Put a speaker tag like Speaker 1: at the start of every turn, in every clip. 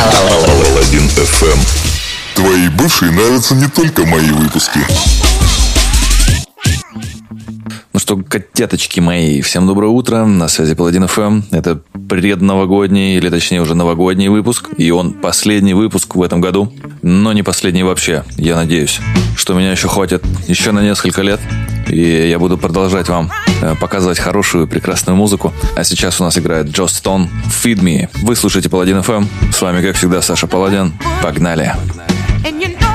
Speaker 1: Алладин FM. Твои бывшие нравятся не только мои выпуски.
Speaker 2: Ну что, котяточки мои, всем доброе утро. На связи Паладин ФМ. Это предновогодний, или точнее уже новогодний выпуск. И он последний выпуск в этом году. Но не последний вообще, я надеюсь. Что меня еще хватит еще на несколько лет. И я буду продолжать вам э, показывать хорошую, прекрасную музыку. А сейчас у нас играет Джо Стон «Feed Me». Вы слушаете Паладин ФМ. С вами, как всегда, Саша Паладин. Погнали!
Speaker 3: Погнали.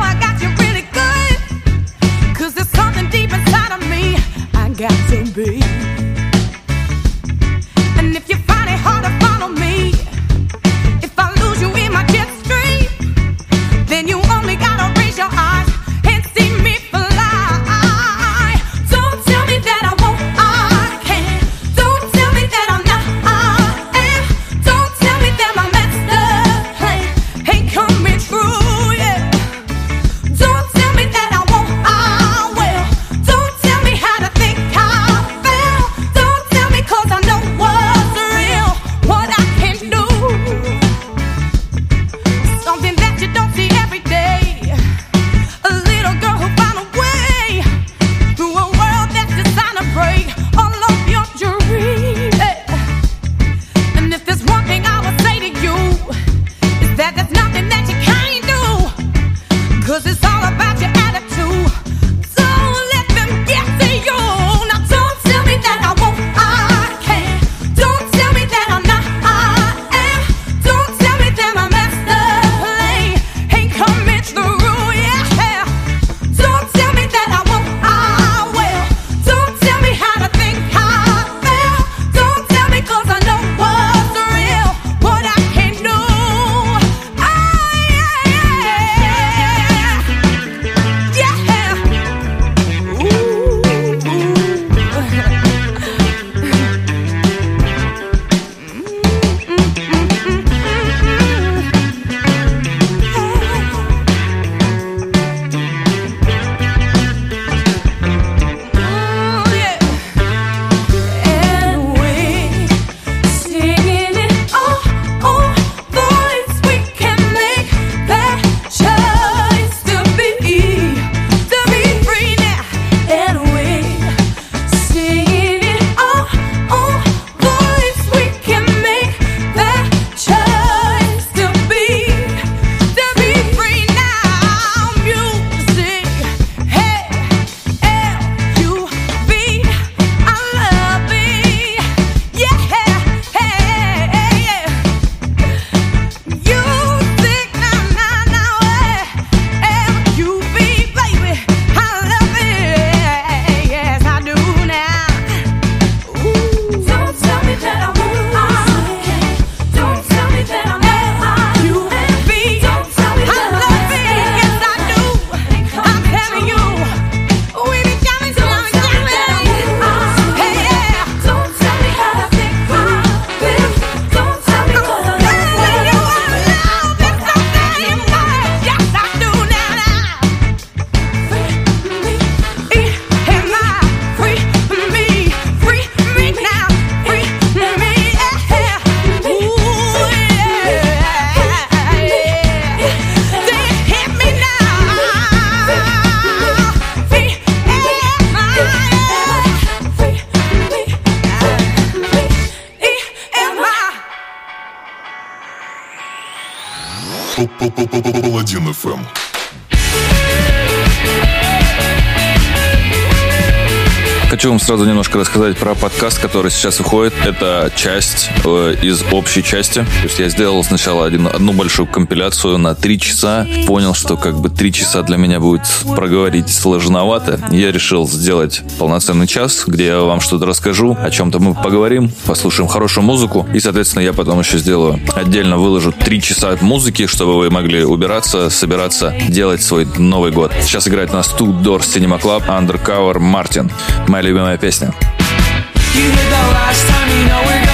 Speaker 1: Паладин ФМ.
Speaker 2: Хочу вам сразу немножко рассказать про подкаст, который сейчас выходит. Это часть э, из общей части. То есть я сделал сначала один, одну большую компиляцию на три часа. Понял, что как бы три часа для меня будет проговорить сложновато. Я решил сделать полноценный час, где я вам что-то расскажу, о чем-то мы поговорим, послушаем хорошую музыку. И, соответственно, я потом еще сделаю отдельно выложу три часа музыки, чтобы вы могли убираться, собираться, делать свой Новый год. Сейчас играет на нас Two Door Cinema Club, Undercover, Martin. My любимая песня.
Speaker 4: You hit the last time, you know we're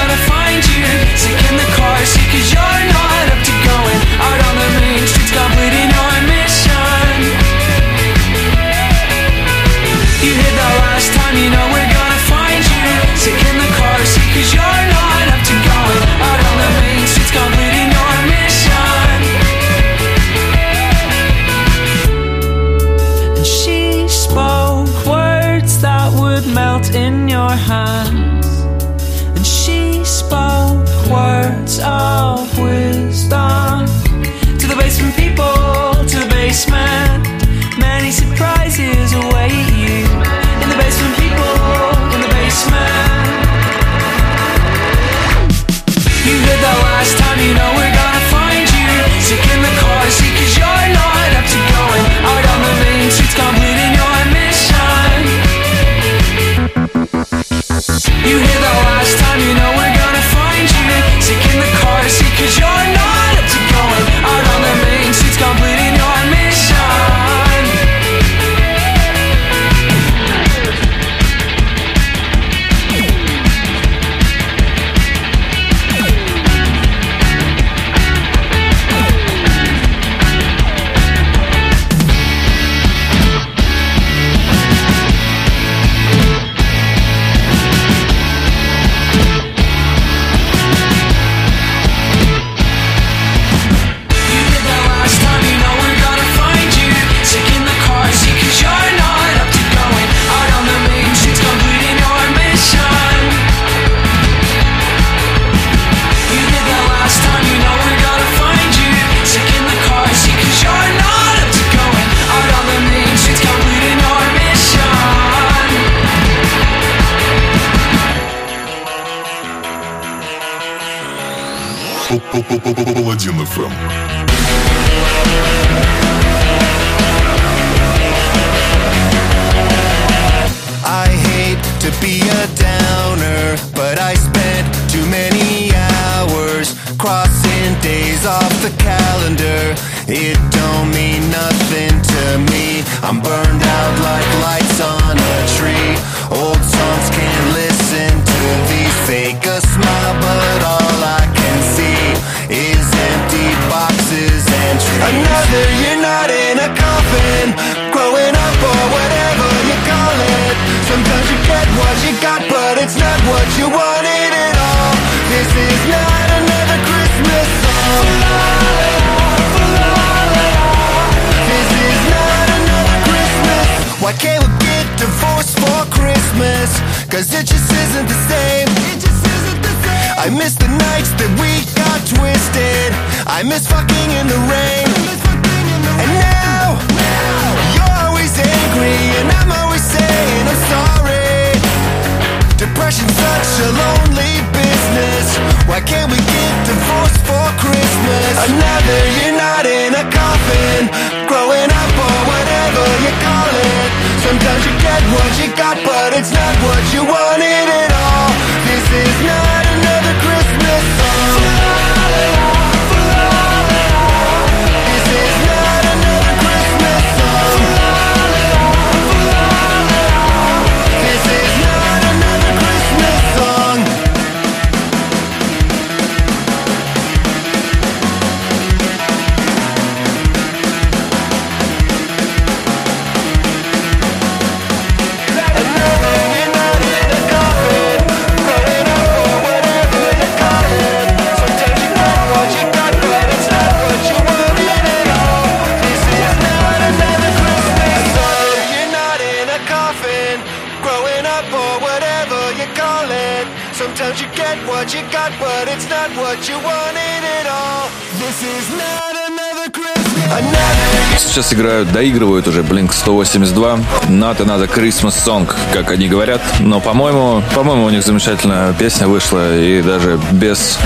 Speaker 2: играют, доигрывают уже Blink 182 Not Another Christmas Song, как они говорят. Но, по-моему, по-моему, у них замечательная песня вышла и даже без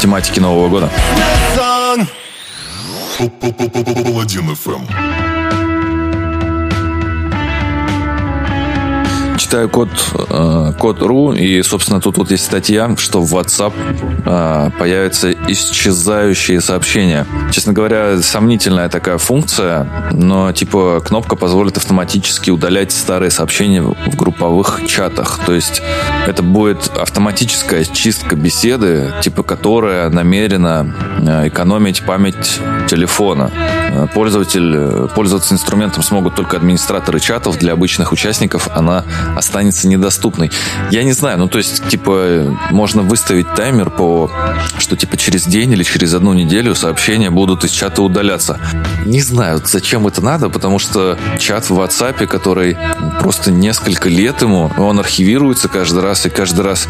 Speaker 2: тематики Нового года.
Speaker 5: song.
Speaker 1: Паладин
Speaker 2: Читаю код, э, код .ру, и, собственно, тут вот есть статья, что в WhatsApp э, появятся исчезающие сообщения. Честно говоря, сомнительная такая функция, но, типа, кнопка позволит автоматически удалять старые сообщения в групповых чатах. То есть это будет автоматическая чистка беседы, типа, которая намерена э, экономить память телефона. Э, Пользователь, э, пользоваться инструментом смогут только администраторы чатов. Для обычных участников она останется недоступной. Я не знаю, ну то есть, типа, можно выставить таймер по, что типа через день или через одну неделю сообщения будут из чата удаляться. Не знаю, зачем это надо, потому что чат в WhatsApp, который просто несколько лет ему, он архивируется каждый раз, и каждый раз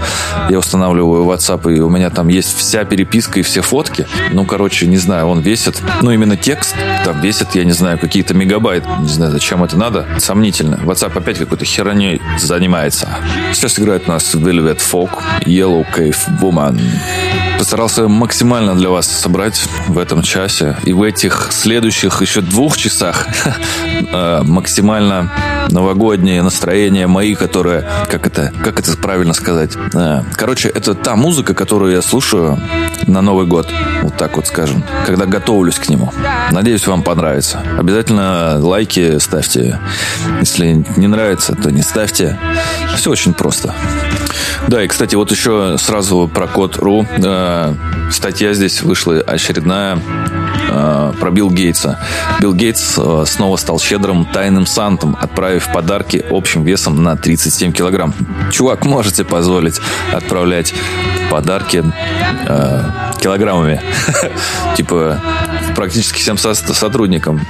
Speaker 2: я устанавливаю WhatsApp, и у меня там есть вся переписка и все фотки. Ну, короче, не знаю, он весит, ну, именно текст там весит, я не знаю, какие-то мегабайт. Не знаю, зачем это надо. Сомнительно. WhatsApp опять какой-то херней занимается. Сейчас играет у нас Velvet Folk, Yellow Cave Woman. Постарался максимально для вас собрать в этом часе. И в этих следующих еще двух часах э, максимально новогоднее настроение мои, которые, как это, как это правильно сказать? Э, Короче, это та музыка, которую я слушаю на Новый год, вот так вот скажем, когда готовлюсь к нему. Надеюсь, вам понравится. Обязательно лайки ставьте. Если не нравится, то не ставьте. Все очень просто. Да, и, кстати, вот еще сразу про код.ру. Э, статья здесь вышла очередная про Билл Гейтса. Билл Гейтс э, снова стал щедрым тайным сантом, отправив подарки общим весом на 37 килограмм. Чувак, можете позволить отправлять подарки э, килограммами. Типа практически всем со- сотрудникам.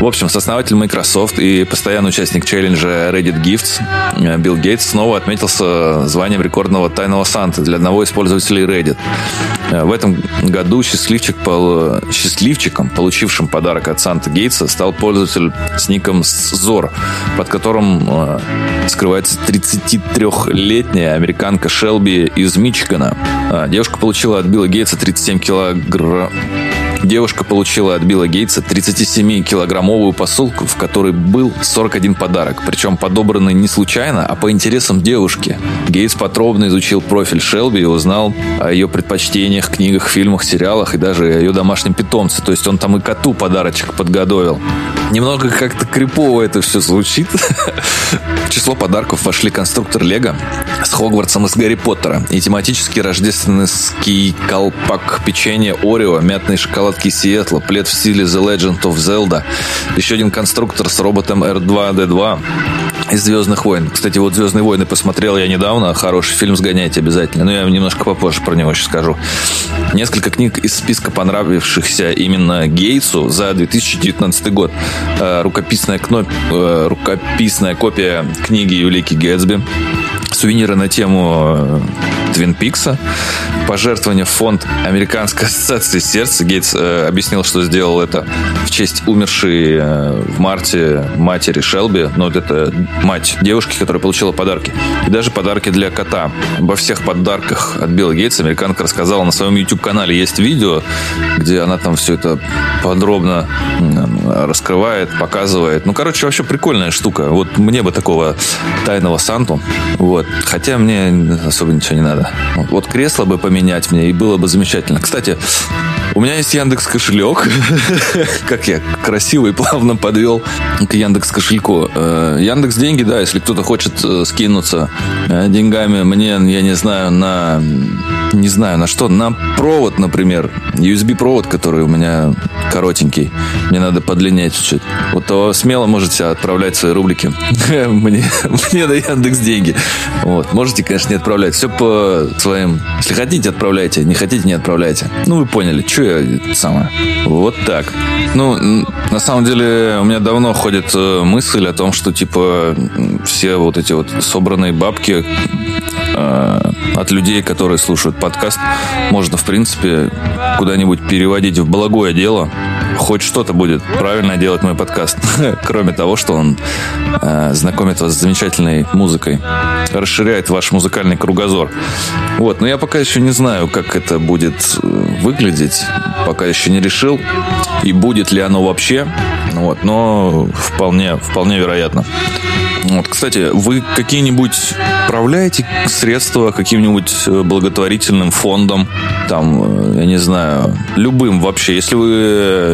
Speaker 2: В общем, сооснователь Microsoft и постоянный участник челленджа Reddit Gifts э, Билл Гейтс снова отметился званием рекордного тайного Санта для одного из пользователей Reddit. Э, В этом году счастливчик, пол- счастливчиком, получившим подарок от Санта Гейтса, стал пользователь с ником Зор, под которым э, скрывается 33-летняя американка Шелби из Мичигана. Девушка получила от Билла Гейтса 37 килограмм... Девушка получила от Билла Гейтса 37-килограммовую посылку, в которой был 41 подарок, причем подобранный не случайно, а по интересам девушки. Гейтс подробно изучил профиль Шелби и узнал о ее предпочтениях, книгах, фильмах, сериалах и даже о ее домашнем питомце. То есть он там и коту подарочек подготовил. Немного как-то крипово это все звучит. В число подарков вошли конструктор Лего с Хогвартсом из Гарри Поттера и тематический рождественский колпак печенье Орео, мятные шоколадки Сиэтла, плед в стиле The Legend of Zelda, еще один конструктор с роботом R2-D2 из «Звездных войн». Кстати, вот «Звездные войны» посмотрел я недавно. Хороший фильм, сгоняйте обязательно. Но я немножко попозже про него еще скажу. Несколько книг из списка понравившихся именно Гейтсу за 2019 год. Э, Рукописная, кно- э, рукописная копия книги Юлики Гэтсби. Сувениры на тему э, Твин Пикса. Пожертвование в фонд Американской ассоциации сердца. Гейтс э, объяснил, что сделал это в честь умершей э, в марте матери Шелби. Ну, вот это мать девушки, которая получила подарки. И даже подарки для кота. Обо всех подарках от Билла Гейтса американка рассказала на своем YouTube-канале. Есть видео, где она там все это подробно раскрывает, показывает. Ну, короче, вообще прикольная штука. Вот мне бы такого тайного Санту. Вот. Хотя мне особо ничего не надо. Вот, кресло бы поменять мне, и было бы замечательно. Кстати, у меня есть Яндекс кошелек. Как я красиво и плавно подвел к Яндекс кошельку. Яндекс деньги, да, если кто-то хочет э, скинуться э, деньгами мне, я не знаю, на не знаю на что, на провод, например, USB провод, который у меня коротенький, мне надо подлинять чуть-чуть. Вот то смело можете отправлять свои рублики мне, мне на Яндекс деньги. Вот. Можете, конечно, не отправлять. Все по своим. Если хотите, отправляйте. Не хотите, не отправляйте. Ну, вы поняли, что я самое. Вот так. Ну, на самом деле, у меня давно ходит э, мысль о том, что, типа, все вот эти вот собранные бабки э, от людей, которые слушают подкаст, можно, в принципе, куда-нибудь переводить в благое дело. Хоть что-то будет правильно делать мой подкаст. Кроме того, что он э, знакомит вас с замечательной музыкой, расширяет ваш музыкальный кругозор. Вот, но я пока еще не знаю, как это будет э, выглядеть. Пока еще не решил. И будет ли оно вообще. Вот, но вполне, вполне вероятно. Вот, кстати, вы какие-нибудь управляете средства каким-нибудь э, благотворительным фондом, там, э, я не знаю, любым вообще. Если вы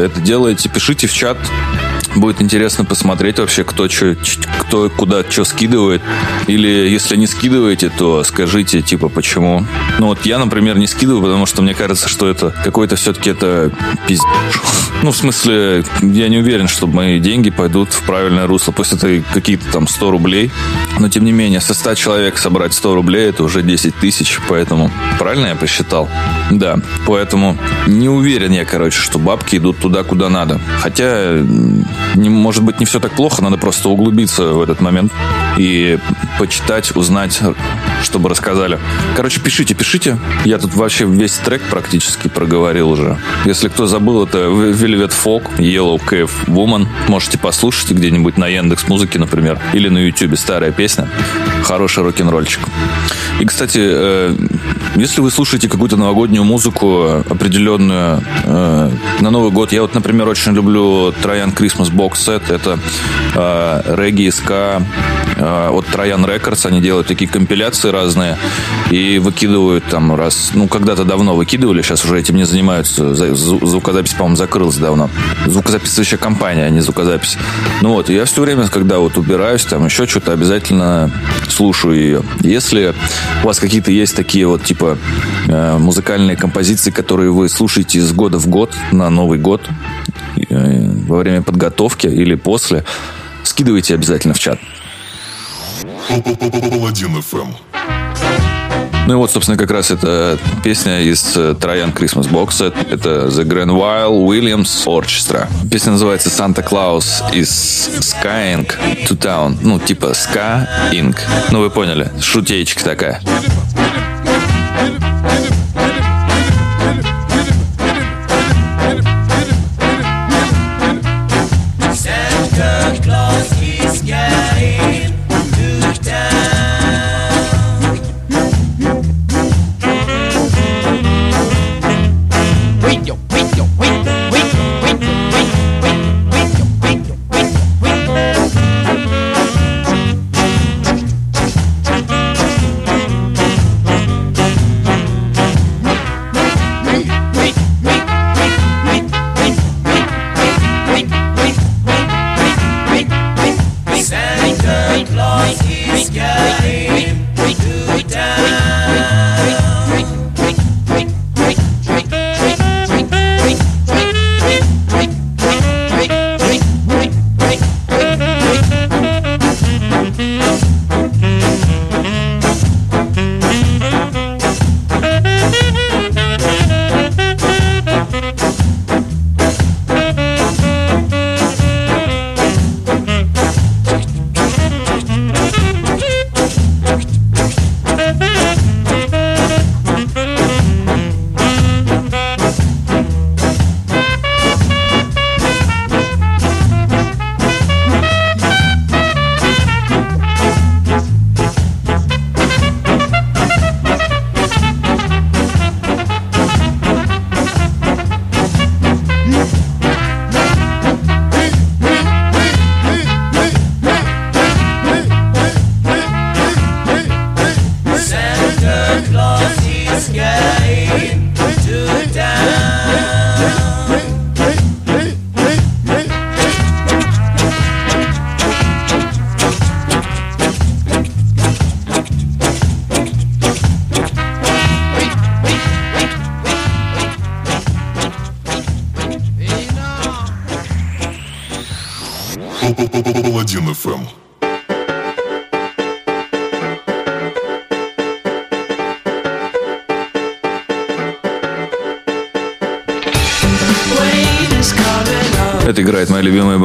Speaker 2: это делаете, пишите в чат. Будет интересно посмотреть вообще, кто, чё, кто куда что скидывает. Или если не скидываете, то скажите, типа, почему. Ну вот я, например, не скидываю, потому что мне кажется, что это какой-то все-таки это пиздец. Ну, в смысле, я не уверен, что мои деньги пойдут в правильное русло. Пусть это какие-то там 100 рублей. Но, тем не менее, со 100 человек собрать 100 рублей, это уже 10 тысяч. Поэтому, правильно я посчитал? Да, поэтому не уверен я, короче, что бабки идут туда, куда надо. Хотя, не, может быть, не все так плохо, надо просто углубиться в этот момент и почитать, узнать, чтобы рассказали. Короче, пишите, пишите. Я тут вообще весь трек практически проговорил уже. Если кто забыл, это Velvet Folk, Yellow Cave Woman. Можете послушать где-нибудь на Яндекс Музыке, например, или на Ютубе старая песня. Хороший рок-н-ролльчик. И, кстати, э, если вы слушаете какую-то новогоднюю музыку определенную э, на Новый год, я вот, например, очень люблю Троян Christmas Box Set. Это э, регги, ска э, от Троян Records. Они делают такие компиляции разные и выкидывают там раз... Ну, когда-то давно выкидывали, сейчас уже этим не занимаются. Звукозапись, по-моему, закрылась давно. Звукозаписывающая компания, а не звукозапись. Ну вот, я все время, когда вот убираюсь, там еще что-то, обязательно слушаю ее. Если у вас какие-то есть такие вот, типа, э, музыкальные композиции, которые вы слушаете из года в год на Новый год, э, во время подготовки или после, скидывайте обязательно в чат.
Speaker 1: ФМ.
Speaker 2: Ну и вот, собственно, как раз эта песня из э, Троян Christmas Box. Это The Granville Williams Orchestra. Песня называется Santa Claus из Sky Inc. to Town. Ну, типа Ska Inc. Ну, вы поняли. Шутеечка такая.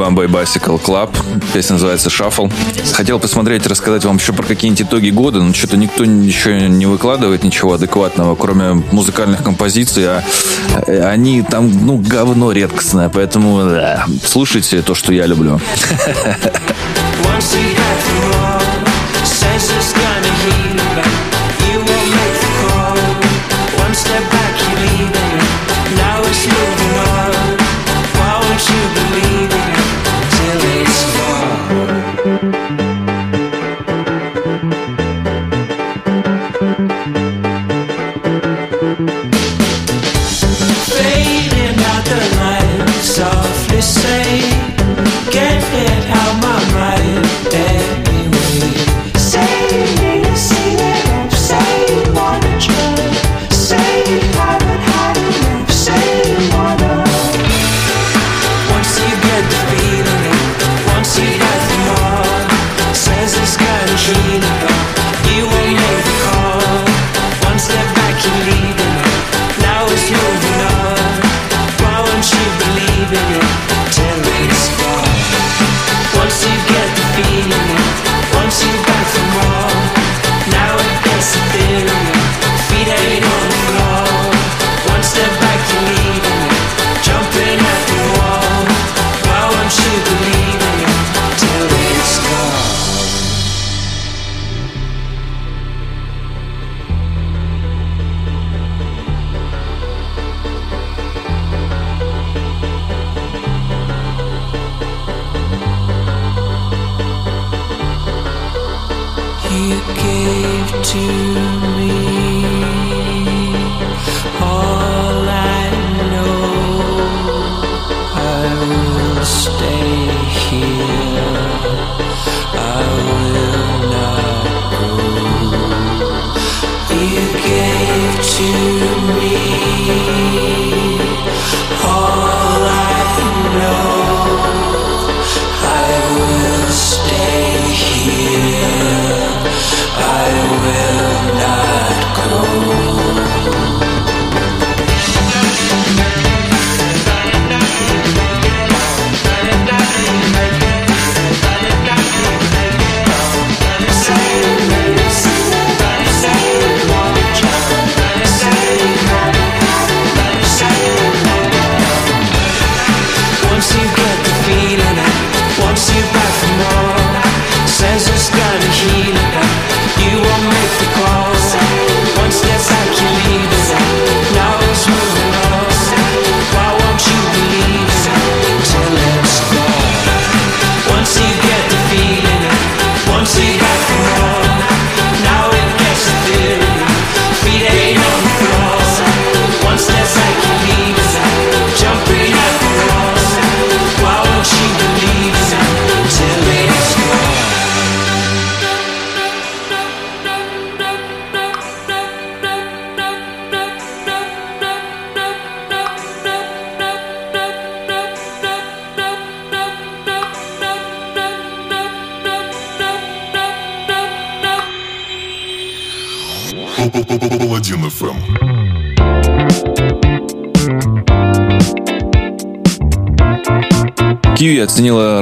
Speaker 2: Bombay Bicycle Club. Песня называется «Shuffle». Хотел посмотреть, рассказать вам еще про какие-нибудь итоги года, но что-то никто еще не выкладывает ничего адекватного, кроме музыкальных композиций, а э, они там, ну, говно редкостное, поэтому да, слушайте то, что я люблю.
Speaker 4: Once you the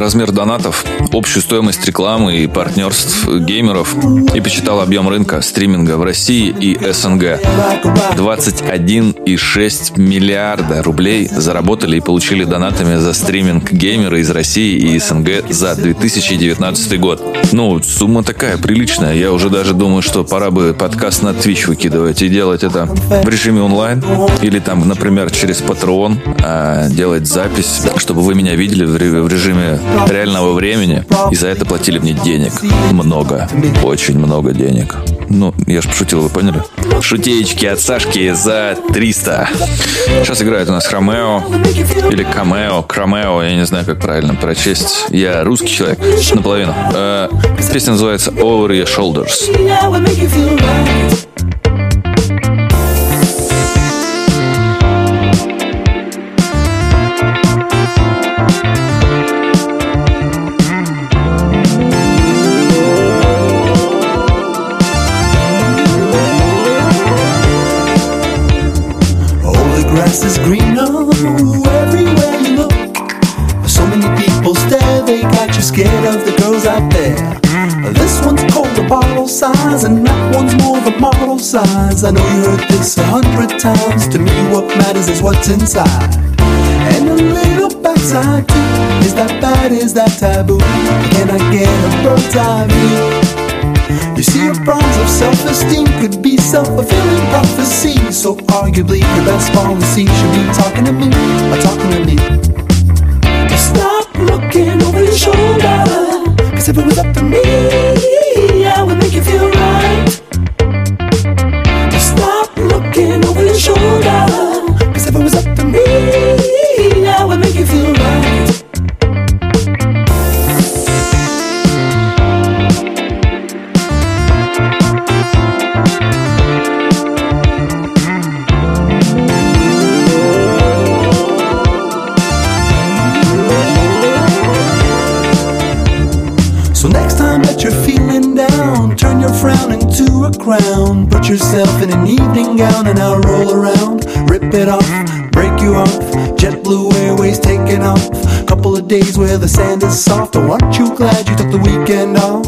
Speaker 2: размер донатов, общую стоимость рекламы и партнерств геймеров и посчитала объем рынка стриминга в России и СНГ. 21,6 миллиарда рублей заработали и получили донатами за стриминг геймеры из России и СНГ за 2019 год. Ну, сумма такая приличная. Я уже даже думаю, что пора бы подкаст на Twitch выкидывать и делать это в режиме онлайн. Или там, например, через Patreon а, делать запись, чтобы вы меня видели в в режиме реального времени и за это платили мне денег. Много. Очень много денег. Ну, я же пошутил, вы поняли? Шутеечки от Сашки за 300. Сейчас играет у нас Хромео или Камео, Кромео, я не знаю, как правильно прочесть. Я русский человек, наполовину. Э, песня называется Over Your Shoulders.
Speaker 6: Grass is greener everywhere you look. So many people stare, they got you scared of the girls out there. This one's called a bottle size, and that one's more a model size. I know you heard this a hundred times. To me, what matters is what's inside. And a little backside too. Is that bad? Is that taboo? Can I get a bird's eye view? You see, your problems of self-esteem could be self-fulfilling prophecy. So arguably, your best policy should be talking to me, or talking to me. Stop looking over your shoulder, cause if it was up to me, I would make you feel right. Stop looking over your shoulder, days where the sand is soft. Oh, aren't you glad you took the weekend off?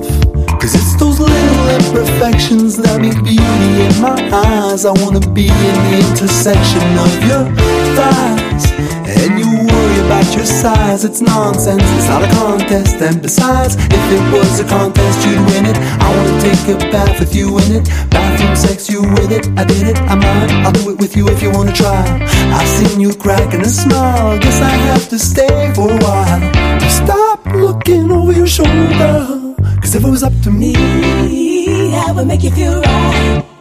Speaker 6: Cause it's those little imperfections that make beauty in my eyes. I wanna be in the intersection of your thighs. And you worry about your size, it's nonsense, it's not a contest. And besides, if it was a contest, you'd win it. I wanna take a bath with you in it. Bathroom sex, you with it. I did it, I'm might. I'll do it with you if you wanna try. I've seen you cracking a smile, guess I have to stay for a while. Stop looking over your shoulder, cause if it was up to me, I would make you feel right.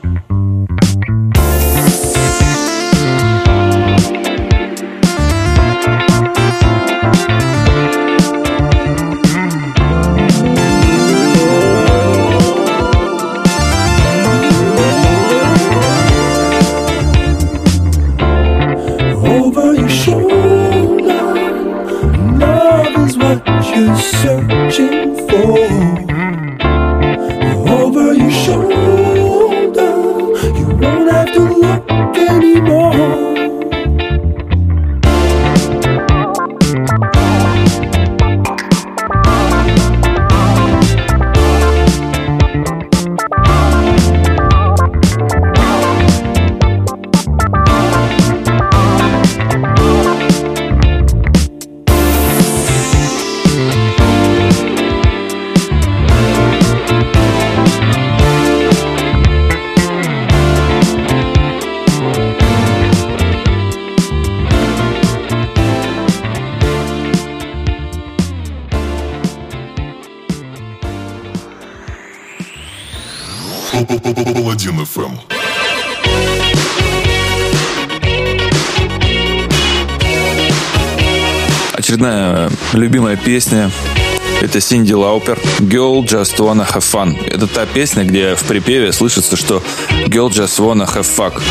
Speaker 2: Песня это Синди Лаупер «Girl Just Wanna Have Fun». Это та песня, где в припеве слышится, что «Girl Just Wanna Have Fuck».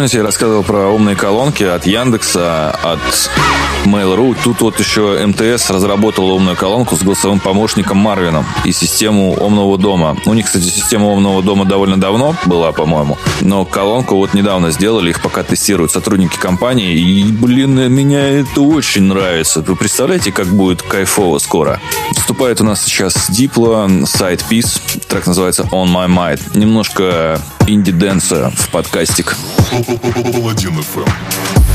Speaker 2: помните, я рассказывал про умные колонки от Яндекса, от Mail.ru. Тут вот еще МТС разработал умную колонку с голосовым помощником Марвином и систему умного дома. У них, кстати, система умного дома довольно давно была, по-моему, но колонку вот недавно сделали, их пока тестируют сотрудники компании, и, блин, меня это очень нравится. Вы представляете, как будет кайфово скоро? Вступает у нас сейчас Дипло, сайт Peace, трек называется On My Mind. Немножко инди-денса в подкастик.
Speaker 1: Паладин ФМ.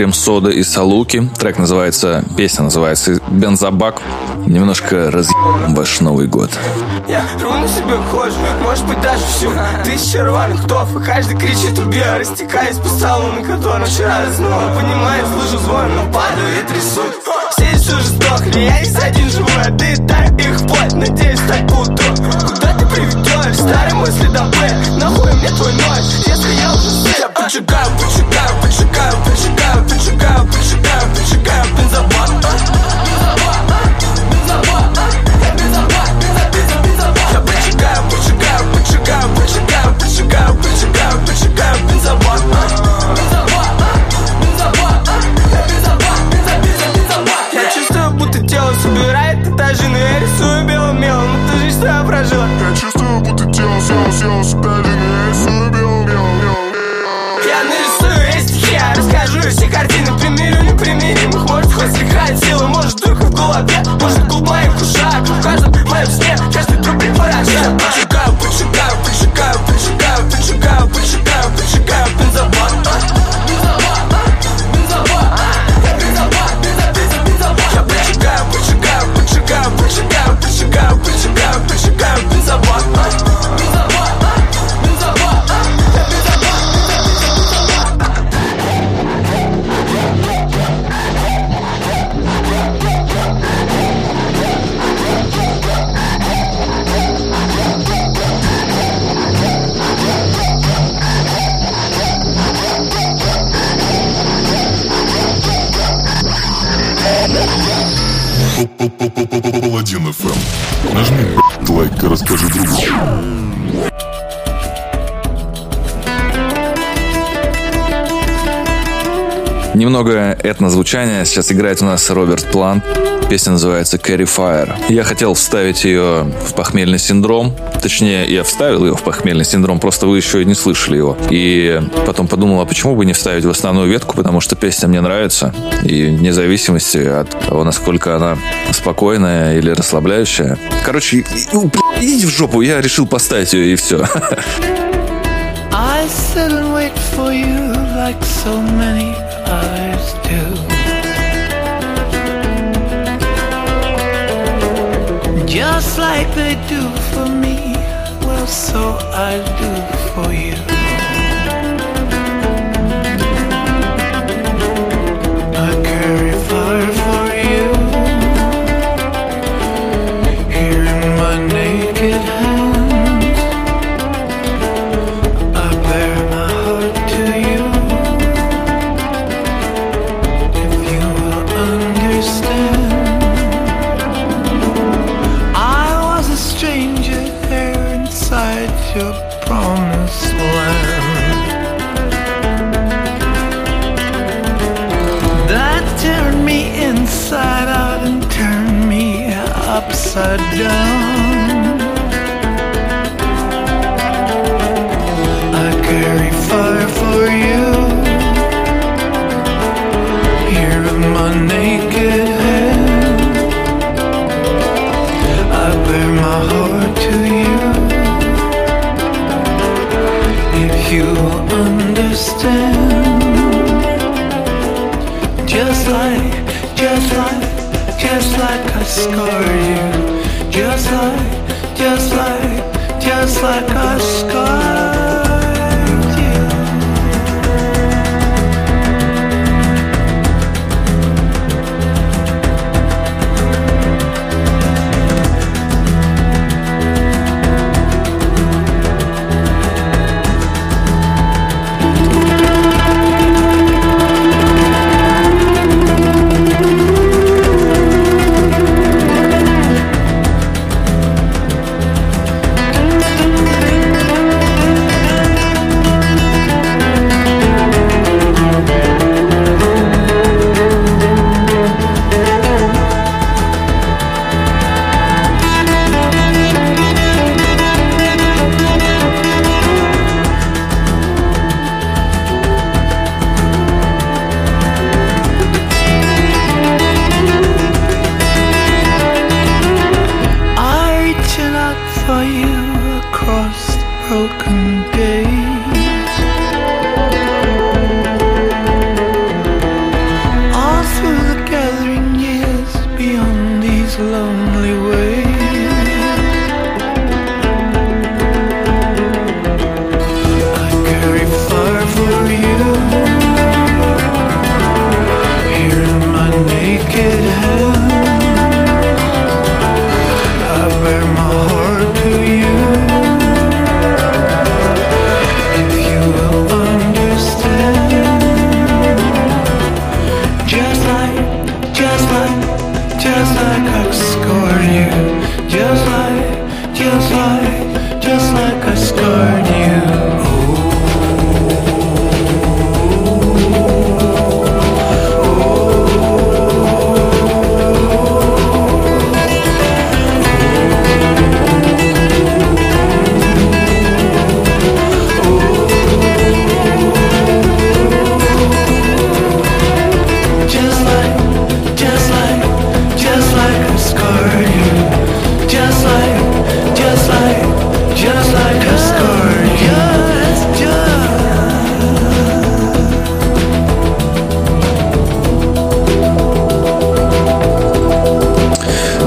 Speaker 2: Крем Сода и Салуки. Трек называется, песня называется Бензобак. Немножко разъебем ваш Новый год.
Speaker 7: Я руну себе кожу, может быть даже всю Тысячи рваных тов, и каждый кричит убей Растекаясь по салону, на котором вчера заснул Понимает, слышу звон, но падаю и трясусь Все еще жестокли, я из один живой А ты так их вплоть, надеюсь стать
Speaker 2: Немного этнозвучания. Сейчас играет у нас Роберт Плант. Песня называется Carry Fire. Я хотел вставить ее в похмельный синдром. Точнее, я вставил ее в похмельный синдром, просто вы еще и не слышали его. И потом подумал, а почему бы не вставить в основную ветку, потому что песня мне нравится. И вне зависимости от того, насколько она спокойная или расслабляющая. Короче, идите в жопу, я решил поставить ее и все.
Speaker 8: I sit and wait for you like so many Just like they do for me, well, so I do for you. Upside down. I carry fire for you here in my naked hand. I bear my heart to you. If you understand, just like, just like, just like I scarred you, just like, just like, just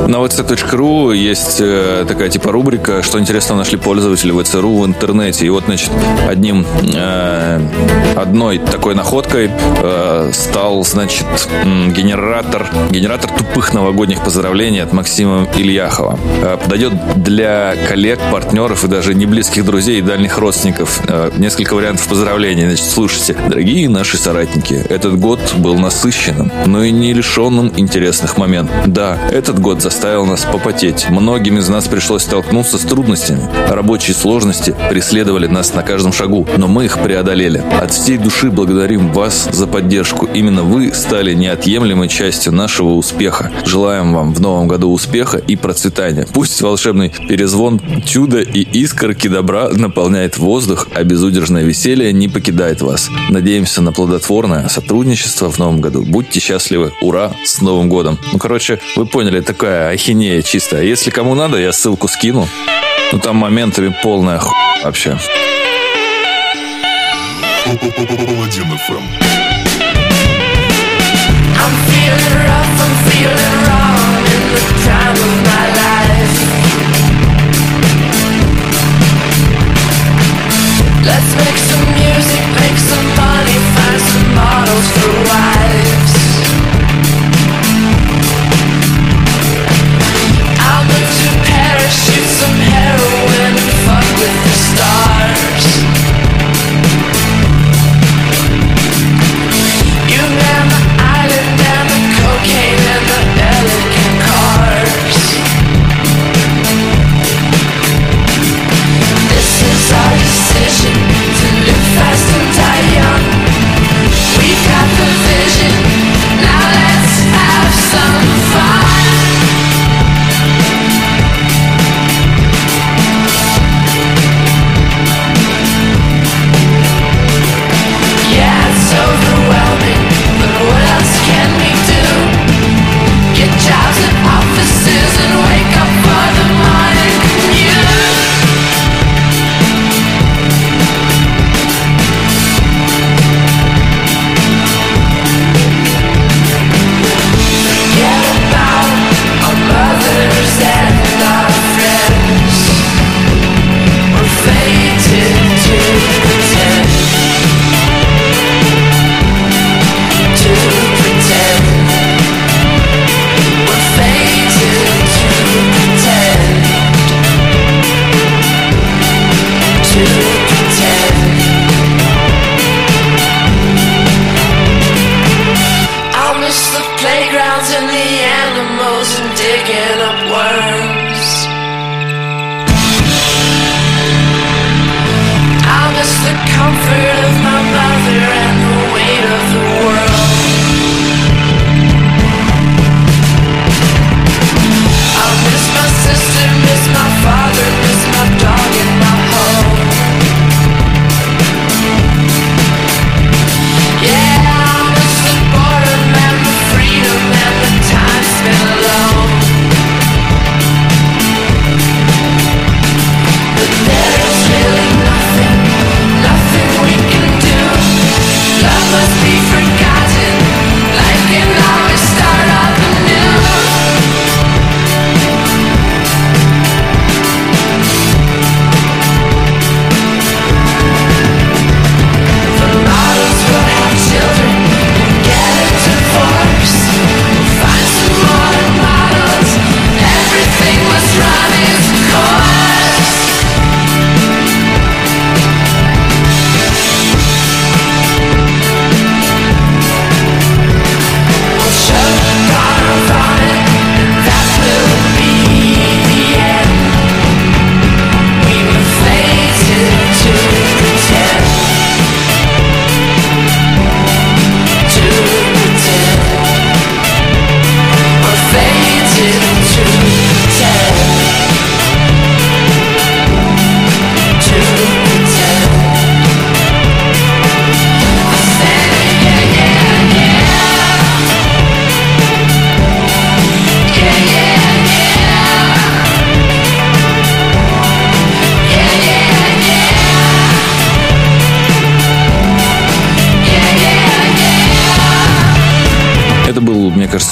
Speaker 2: vc.ru есть э, такая типа рубрика, что интересно нашли пользователи ВЦРУ в интернете. И вот, значит, одним, э, одной такой находкой э, стал, значит, генератор, генератор тупых новогодних поздравлений от Максима Ильяхова. Подойдет для коллег, партнеров и даже не близких друзей и дальних родственников. Несколько вариантов поздравлений. Значит, слушайте, дорогие наши соратники, этот год был насыщенным, но и не лишенным интересных моментов. Да, этот год заставил нас попотеть. Многим из нас пришлось столкнуться с трудностями. Рабочие сложности преследовали нас на каждом шагу, но мы их преодолели. От всей души благодарим вас за поддержку. Именно вы стали неотъемлемой частью нашего успеха. Желаем вам в новом году успеха и процветания. Пусть волшебный перезвон чуда и искорки добра наполняет воздух, а безудержное веселье не покидает вас. Надеемся на плодотворное сотрудничество в новом году. Будьте счастливы. Ура! С Новым годом! Ну, короче, вы поняли, такая ахинея чистая. Если кому надо, я ссылку скину. Ну, там моментами полная ху... вообще.
Speaker 4: Let's make some music, make some money, find some models for wives.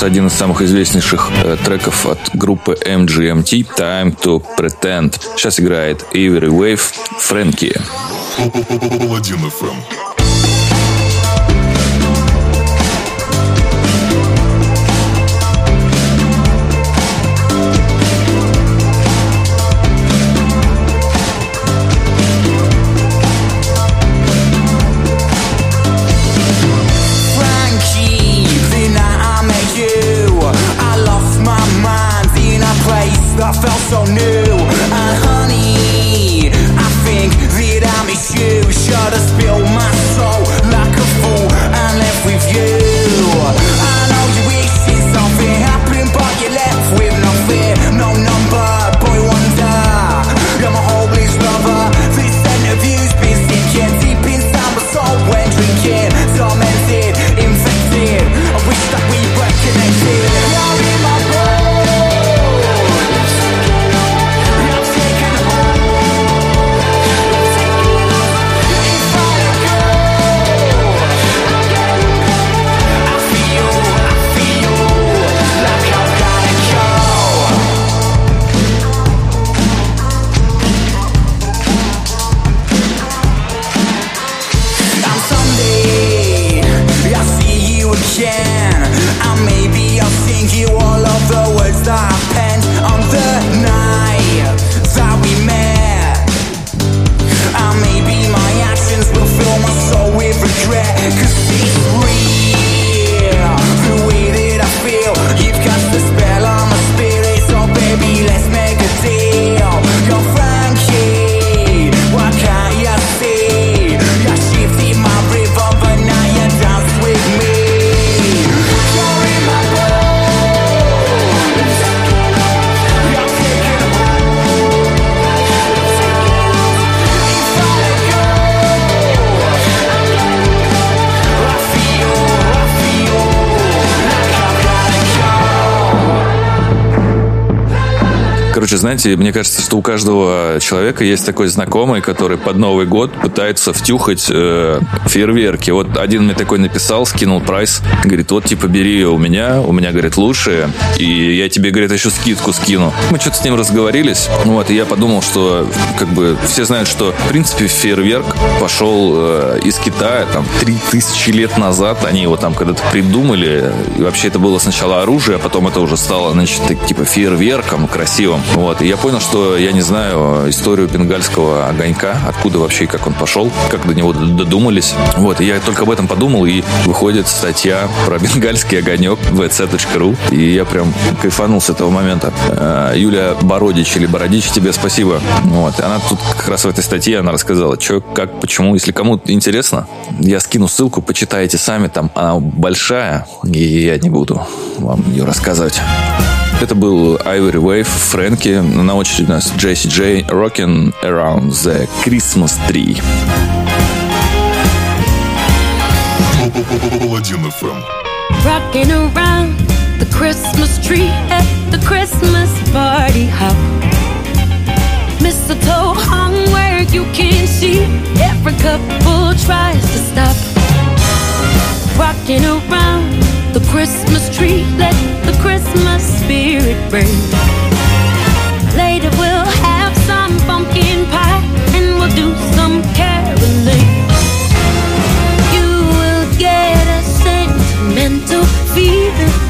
Speaker 2: Кажется, один из самых известнейших э, треков от группы MGMT Time to Pretend. Сейчас играет Avery Wave
Speaker 1: ФМ.
Speaker 2: Знаете, мне кажется, что у каждого человека есть такой знакомый, который под Новый год пытается втюхать э, фейерверки. Вот один мне такой написал, скинул прайс, говорит, вот типа бери у меня, у меня, говорит, лучшие, и я тебе, говорит, еще скидку скину. Мы что-то с ним разговорились, вот, и я подумал, что как бы все знают, что в принципе фейерверк пошел э, из Китая там 3000 лет назад, они его там когда-то придумали, и вообще это было сначала оружие, а потом это уже стало, значит, типа фейерверком красивым. Вот. И я понял, что я не знаю историю бенгальского огонька, откуда вообще и как он пошел, как до него додумались. Вот. И я только об этом подумал, и выходит статья про бенгальский огонек vc.ru, и я прям кайфанул с этого момента. Э, Юлия Бородич или Бородич, тебе спасибо. Вот. Она тут как раз в этой статье, она рассказала, что, как, почему. Если кому интересно, я скину ссылку, почитайте сами, там она большая, и я не буду вам ее рассказывать. Это был Ivory Wave, Фрэнки. На очереди у нас Джесси Джей, Rockin' Around the Christmas Tree.
Speaker 3: Rocking around the Christmas tree at the Christmas party hop. Mistletoe hung where you can see. Every couple tries to stop. Rocking around the Christmas tree, let the Christmas spirit ring. Later we'll have some pumpkin pie and we'll do some caroling. You will get a sentimental feeling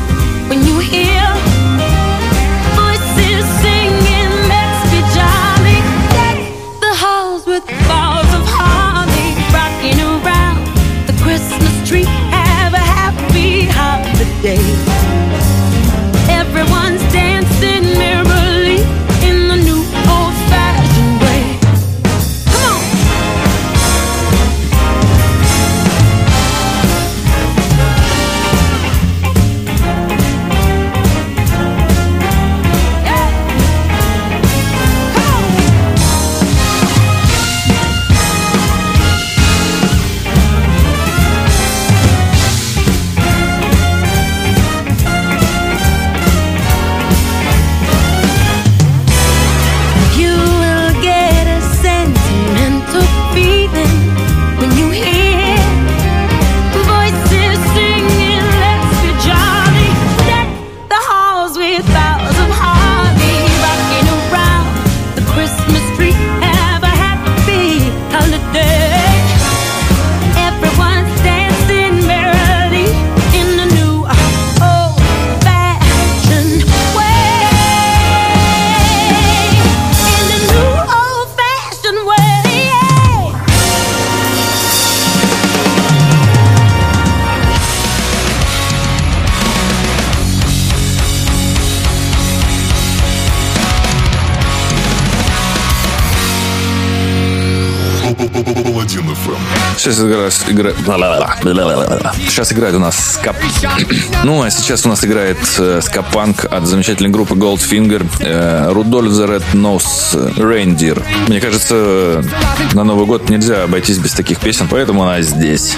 Speaker 9: играет, игра... Сейчас играет у нас скап. Ну, а сейчас у нас играет э, скапанк от замечательной группы Goldfinger э, Рудольф the Red Nose Reindeer. Мне кажется, на Новый год нельзя обойтись без таких песен, поэтому она здесь.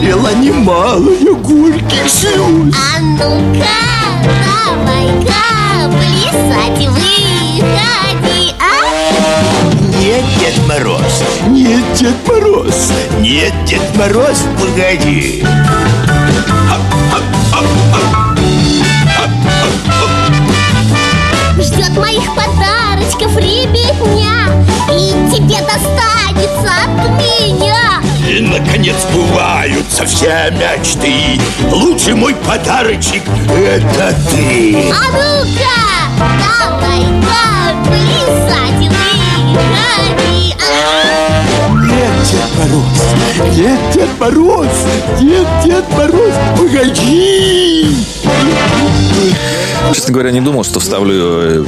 Speaker 10: Пролила немалые горьких слез
Speaker 11: А ну-ка, давай-ка, плясать выходи, а?
Speaker 10: Нет, Дед Мороз, нет, Дед Мороз Нет, Дед Мороз, погоди.
Speaker 11: Ждет моих подарочков ребятня И тебе достанется от меня
Speaker 10: И, наконец, сбываются все мечты. Лучший мой подарочек – это ты.
Speaker 11: А ну-ка, плясать выходи, а?
Speaker 10: Нет, Дед Мороз, нет, Дед Мороз Нет, Дед Мороз, погоди
Speaker 9: Честно говоря, не думал, что вставлю э,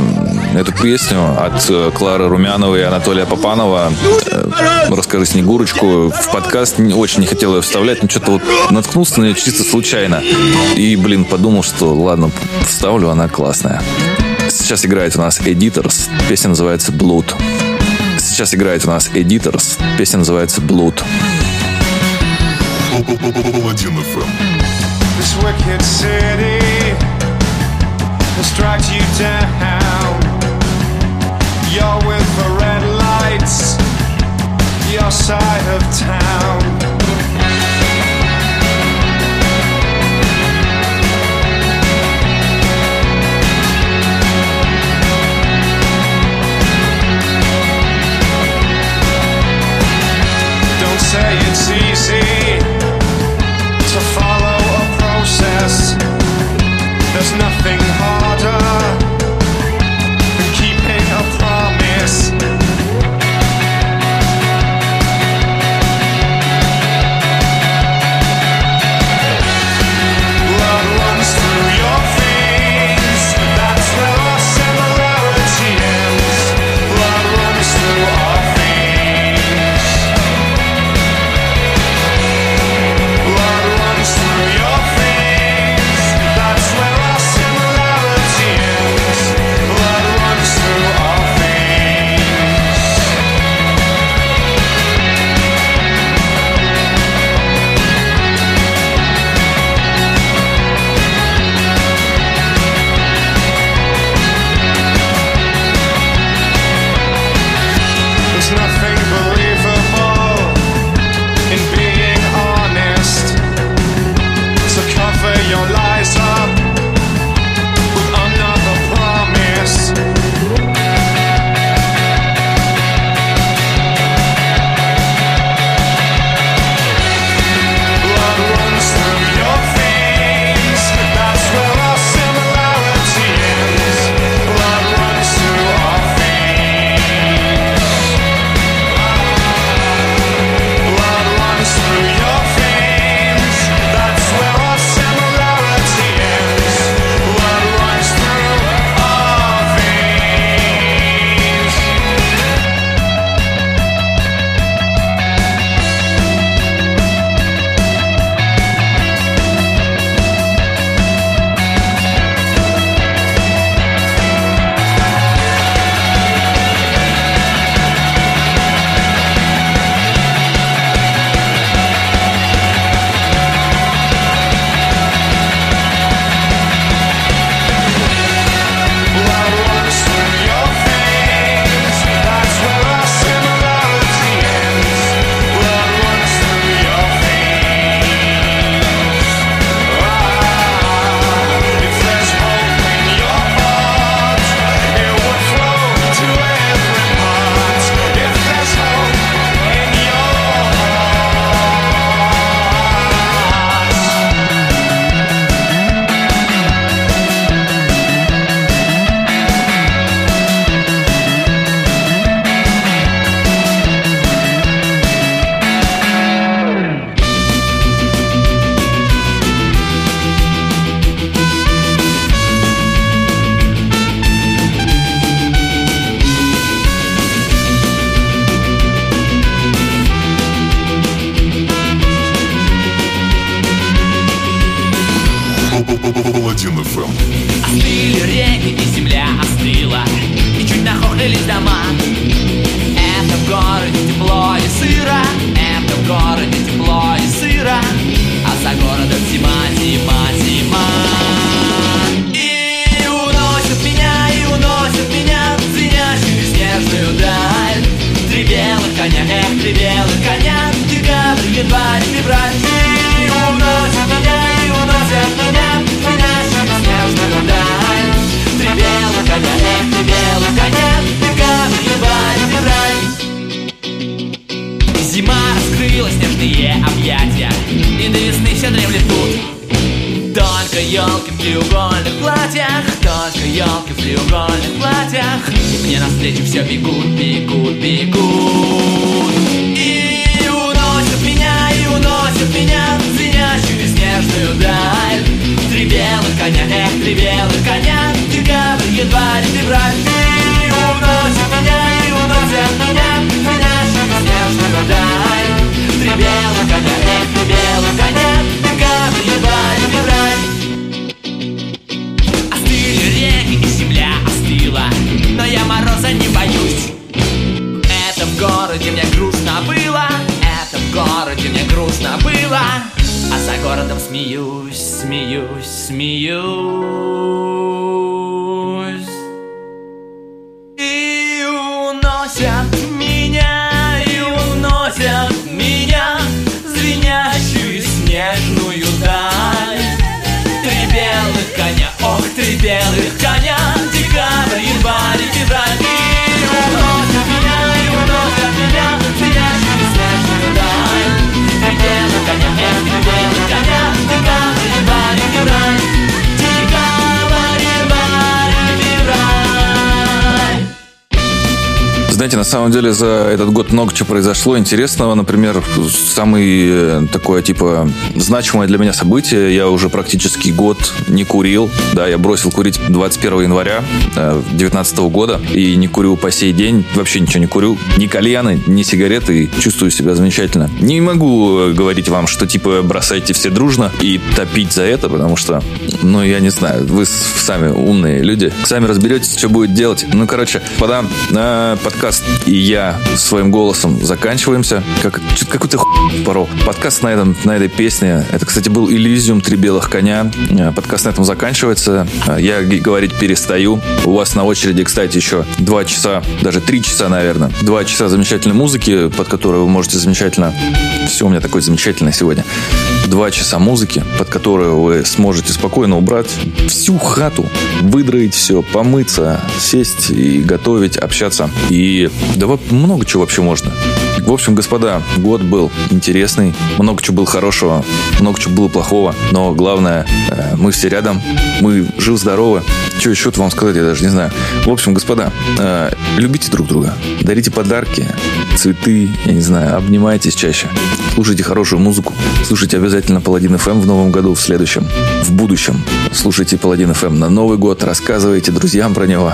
Speaker 9: эту песню от э, Клары Румяновой и Анатолия Попанова э, «Расскажи Снегурочку» в подкаст. Очень не хотел ее вставлять, но что-то вот наткнулся на нее чисто случайно. И, блин, подумал, что ладно, вставлю, она классная. Сейчас играет у нас Editors, песня называется «Blood». Сейчас играет у нас Editors, песня называется «Blood».
Speaker 12: This wicked city has dragged you down.
Speaker 13: Треугольных платьях Только елки в треугольных платьях Мне навстречу все бегут, бегут, бегут. И уносят меня, и уносят меня звенящую снежную даль. Три белых коня, эх, три белых коня Декабрь, январь, февраль смеюсь, смеюсь, смеюсь
Speaker 2: на самом деле за этот год много чего произошло интересного. Например, самый э, такое, типа, значимое для меня событие. Я уже практически год не курил. Да, я бросил курить 21 января 2019 года. И не курю по сей день. Вообще ничего не курю. Ни кальяны, ни сигареты. И чувствую себя замечательно. Не могу э, говорить вам, что, типа, бросайте все дружно и топить за это, потому что, ну, я не знаю, вы сами умные люди. Сами разберетесь, что будет делать. Ну, короче, господа, э, подкаст и я своим голосом заканчиваемся. Как, какую-то хуй порол. Подкаст на, этом, на этой песне. Это, кстати, был Elysium «Три белых коня». Э, Подкаст на этом заканчивается. Э, Я говорить перестаю. У вас на очереди, кстати, еще два часа, даже три часа, наверное. Два часа замечательной музыки, под которую вы можете замечательно... Все у меня такое замечательное сегодня. Два часа музыки, под которую вы сможете спокойно убрать всю хату, выдроить все, помыться, сесть и готовить, общаться. И да вот много чего вообще можно. В общем, господа, год был интересный, много чего было хорошего, много чего было плохого, но главное, э, мы все рядом, мы жив-здоровы. Что еще вам сказать, я даже не знаю. В общем, господа, э, любите друг друга, дарите подарки, цветы, я не знаю, обнимайтесь чаще, слушайте хорошую музыку, слушайте обязательно Паладин ФМ в новом году, в следующем, в будущем. Слушайте Паладин ФМ на Новый год, рассказывайте друзьям про него.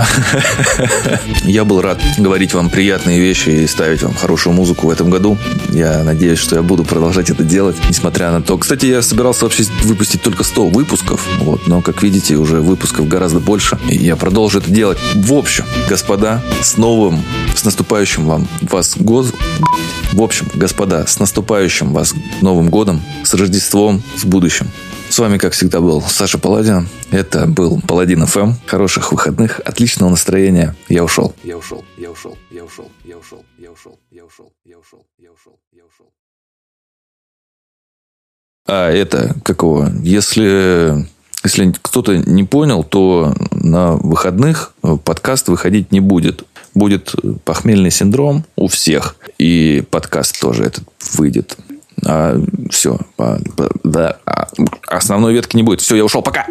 Speaker 2: Я был рад говорить вам приятные вещи и ставить вам хорошую музыку в этом году. Я надеюсь, что я буду продолжать это делать, несмотря на то. Кстати, я собирался вообще выпустить только 100 выпусков, вот, но, как видите, уже выпусков гораздо больше, и я продолжу это делать. В общем, господа, с новым, с наступающим вам вас год. В общем, господа, с наступающим вас Новым годом, с Рождеством, с будущим. С вами, как всегда, был Саша Паладин. Это был Паладин ФМ. Хороших выходных, отличного настроения. Я ушел. Я ушел. Я ушел. Я ушел. Я ушел. Я ушел. Я ушел. Я ушел. Я ушел. Я ушел. А это какого? Если если кто-то не понял, то на выходных подкаст выходить не будет. Будет похмельный синдром у всех. И подкаст тоже этот выйдет. А, все. А, основной ветки не будет. Все, я ушел. Пока.